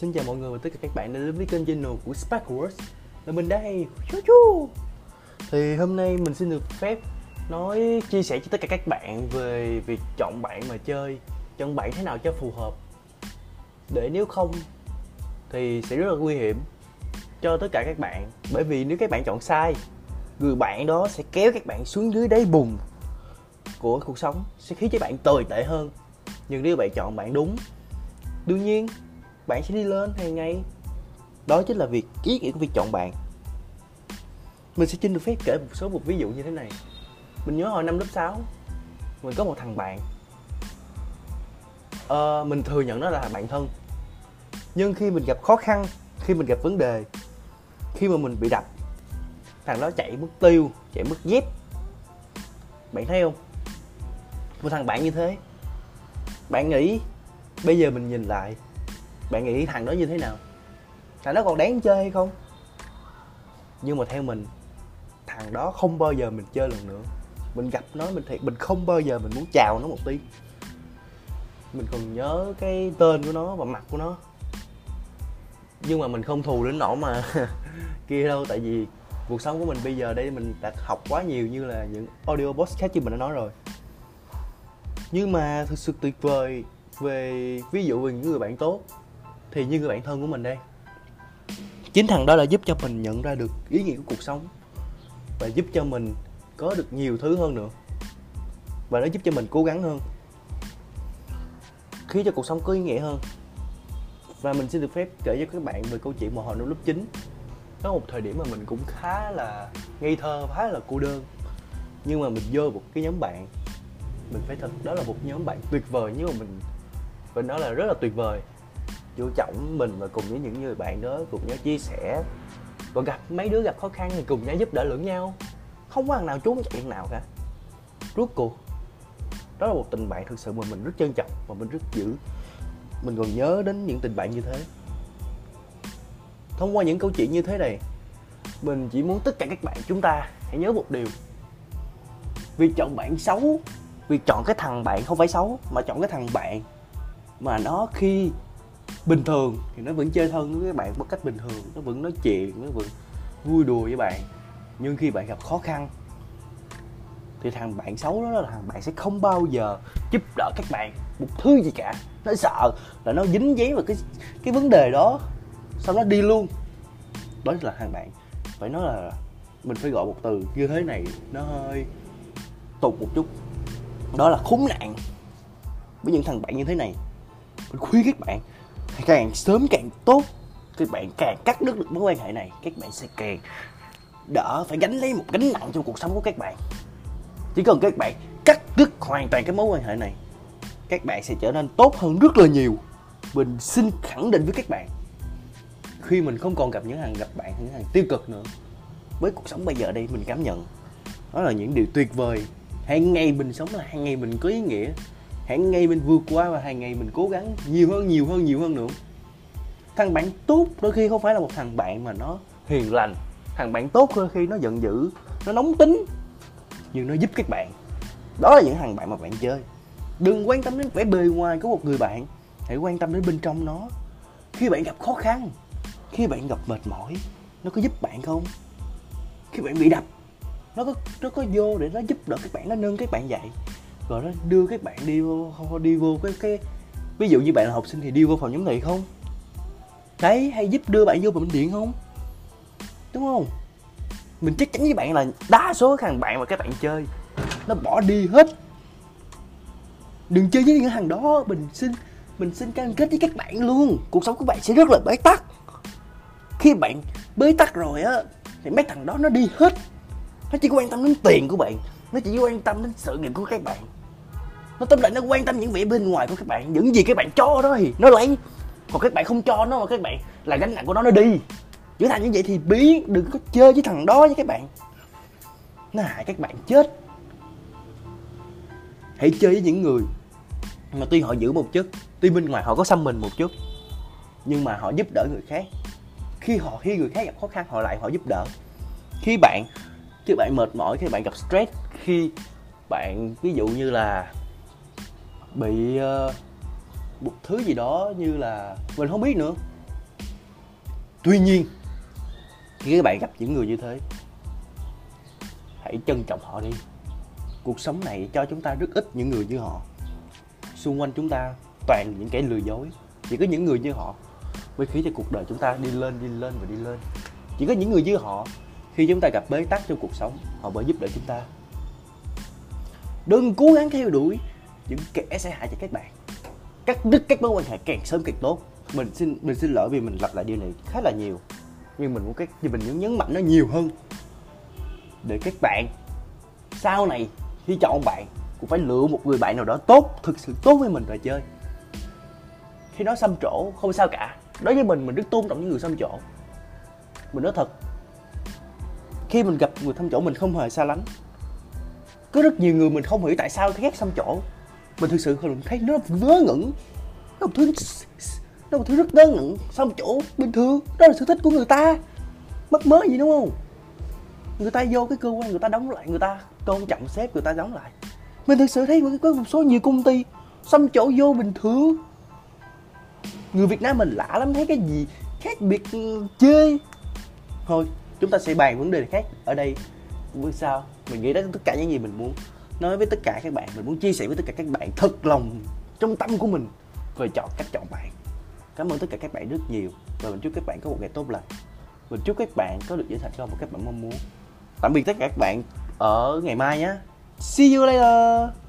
Xin chào mọi người và tất cả các bạn đã đến với kênh channel của Sparkworks Là mình đây Chú chú Thì hôm nay mình xin được phép nói, chia sẻ cho tất cả các bạn về việc chọn bạn mà chơi, Chọn bạn thế nào cho phù hợp. Để nếu không thì sẽ rất là nguy hiểm cho tất cả các bạn. Bởi vì nếu các bạn chọn sai, Người bạn đó sẽ kéo các bạn xuống dưới đáy bùn của cuộc sống, Sẽ khiến cho bạn tồi tệ hơn. Nhưng nếu bạn chọn bạn đúng, Đương nhiên bạn sẽ đi lên hàng ngày. Đó chính là việc ý nghĩa của việc chọn bạn. Mình sẽ xin được phép kể một số một ví dụ như thế này. Mình nhớ hồi năm lớp 6 mình có một thằng bạn. Ờ, mình thừa nhận nó là bạn thân. Nhưng khi mình gặp khó khăn khi mình gặp vấn đề khi mà mình bị đập thằng đó chạy mất tiêu chạy mất dép. Bạn thấy không? Một thằng bạn như thế. Bạn nghĩ bây giờ mình nhìn lại bạn nghĩ thằng đó như thế nào? Thằng đó còn đáng chơi hay không? Nhưng mà theo mình, thằng đó không bao giờ mình chơi lần nữa. Mình gặp nó, mình thiệt, mình không bao giờ mình muốn chào nó một tí. mình còn nhớ cái tên của nó và mặt của nó. Nhưng mà mình không thù đến nỗi mà kia đâu, tại vì cuộc sống của mình bây giờ đây mình đã học quá nhiều như là những audio podcast như mình đã nói rồi. Nhưng mà thực sự tuyệt vời về ví dụ về những người bạn tốt thì như người bạn thân của mình đây. Chính thằng đó đã giúp cho mình nhận ra được ý nghĩa của cuộc sống và giúp cho mình có được nhiều thứ hơn nữa. Và nó giúp cho mình cố gắng hơn. Khiến cho cuộc sống có ý nghĩa hơn. Và mình xin được phép kể cho các bạn về câu chuyện một hồi năm lớp 9 có một thời điểm mà mình cũng khá là ngây thơ, khá là cô đơn. Nhưng mà mình vô một cái nhóm bạn. Mình phải thật, đó là một nhóm bạn tuyệt vời, nhưng mà mình mình nói là rất là tuyệt vời chú trọng mình và cùng với những người bạn đó cùng nhau chia sẻ và gặp mấy đứa gặp khó khăn thì cùng nhau giúp đỡ lẫn nhau. Không có thằng nào trốn chạy nào cả. Rốt cuộc, đó là một tình bạn thực sự mà mình rất trân trọng và mình rất giữ. Mình còn nhớ đến những tình bạn như thế. Thông qua những câu chuyện như thế này, mình chỉ muốn tất cả các bạn chúng ta hãy nhớ một điều. Việc chọn bạn xấu, việc chọn cái thằng bạn không phải xấu, mà chọn cái thằng bạn mà nó khi bình thường thì nó vẫn chơi thân với các bạn một cách bình thường, nó vẫn nói chuyện, nó vẫn vui đùa với bạn. Nhưng khi bạn gặp khó khăn thì thằng bạn xấu đó là thằng bạn sẽ không bao giờ giúp đỡ các bạn một thứ gì cả. Nó sợ là nó dính dáng vào cái cái vấn đề đó sau đó đi luôn. Đó là thằng bạn, phải nói là mình phải gọi một từ như thế này nó hơi tục một chút. Đó là khốn nạn với những thằng bạn như thế này. Mình khuyên các bạn càng sớm càng tốt các bạn càng cắt đứt được mối quan hệ này, các bạn sẽ càng đỡ phải gánh lấy một gánh nặng trong cuộc sống của các bạn. Chỉ cần các bạn cắt đứt hoàn toàn cái mối quan hệ này, các bạn sẽ trở nên tốt hơn rất là nhiều. Mình xin khẳng định với các bạn, khi mình không còn gặp những hàng gặp bạn, những hàng tiêu cực nữa, với cuộc sống bây giờ đây mình cảm nhận, đó là những điều tuyệt vời. Hàng ngày mình sống là hàng ngày mình có ý nghĩa hãy ngay mình vượt qua và hàng ngày mình cố gắng nhiều hơn nhiều hơn nhiều hơn nữa. Thằng bạn tốt đôi khi không phải là một thằng bạn mà nó hiền lành. Thằng bạn tốt đôi khi nó giận dữ, nó nóng tính, nhưng nó giúp các bạn. Đó là những thằng bạn mà bạn chơi. Đừng quan tâm đến vẻ bề ngoài của một người bạn. Hãy quan tâm đến bên trong nó. Khi bạn gặp khó khăn, khi bạn gặp mệt mỏi, nó có giúp bạn không? Khi bạn bị đập, nó có nó có vô để nó giúp đỡ các bạn, nó nâng các bạn dậy rồi nó đưa các bạn đi vô đi vô cái cái, ví dụ như bạn là học sinh thì đi vô phòng giám thị không? Đấy, hay giúp đưa bạn vô bệnh viện không? Đúng không? Mình chắc chắn với bạn là đa số thằng bạn mà các bạn chơi, nó bỏ đi hết. Đừng chơi với những thằng đó, mình xin mình xin cam kết với các bạn luôn. Cuộc sống của bạn sẽ rất là bế tắc. Khi bạn bế tắc rồi á, thì mấy thằng đó nó đi hết. Nó chỉ quan tâm đến tiền của bạn, nó chỉ quan tâm đến sự nghiệp của các bạn nó tóm lại nó quan tâm những vẻ bên ngoài của các bạn, những gì các bạn cho đó thì nó lấy. Còn các bạn không cho nó mà các bạn là gánh nặng của nó nó đi. Trở thành như vậy thì biến đừng có chơi với thằng đó với các bạn. Nó hại các bạn chết. Hãy chơi với những người mà tuy họ giữ một chút tuy bên ngoài họ có xăm mình một chút, nhưng mà họ giúp đỡ người khác. Khi họ, khi người khác gặp khó khăn, họ lại họ giúp đỡ. Khi bạn khi bạn mệt mỏi, khi bạn gặp stress, khi bạn, ví dụ như là bị uh, một thứ gì đó như là mình không biết nữa. Tuy nhiên khi các bạn gặp những người như thế hãy trân trọng họ đi. Cuộc sống này cho chúng ta rất ít những người như họ. Xung quanh chúng ta toàn những kẻ lừa dối. Chỉ có những người như họ mới khiến cho cuộc đời chúng ta đi lên đi lên và đi lên. Chỉ có những người như họ khi chúng ta gặp bế tắc trong cuộc sống họ mới giúp đỡ chúng ta. Đừng cố gắng theo đuổi những kẻ sẽ hại cho các bạn. Cắt đứt các mối quan hệ càng sớm càng tốt. Mình xin mình xin lỗi vì mình lặp lại điều này khá là nhiều. Nhưng mình muốn các thì mình muốn nhấn mạnh nó nhiều hơn. Để các bạn sau này khi chọn bạn cũng phải lựa một người bạn nào đó tốt, thực sự tốt với mình rồi chơi. Khi nói xăm trổ, không sao cả. Đối với mình mình rất tôn trọng những người xăm trổ. Mình nói thật, khi mình gặp người xăm trổ mình không hề xa lánh. Có rất nhiều người mình không hiểu tại sao ghét xăm trổ mình thực sự mình thấy nó ngớ ngẩn. Nó một thứ nó một thứ rất ngớ ngẩn. Xong chỗ bình thường, đó là sở thích của người ta. Mất mớ gì đúng không? Người ta vô cái cơ quan, người ta đóng lại, người ta tôn trọng sếp, người ta đóng lại. Mình thực sự thấy có một số nhiều công ty, xăm chỗ vô bình thường. Người việt nam mình lạ lắm, thấy cái gì khác biệt ừ, chơi thôi, chúng ta sẽ bàn vấn đề khác. Ở đây, bữa sau, mình nghĩ đến tất cả những gì mình muốn nói với tất cả các bạn, mình muốn chia sẻ với tất cả các bạn thật lòng trong tâm của mình về chọn cách chọn bạn. Cảm ơn tất cả các bạn rất nhiều và mình chúc các bạn có một ngày tốt lành. Mình chúc các bạn có được trở thành công mà các bạn mong muốn. Tạm biệt tất cả các bạn ở ngày mai nhé. See you later.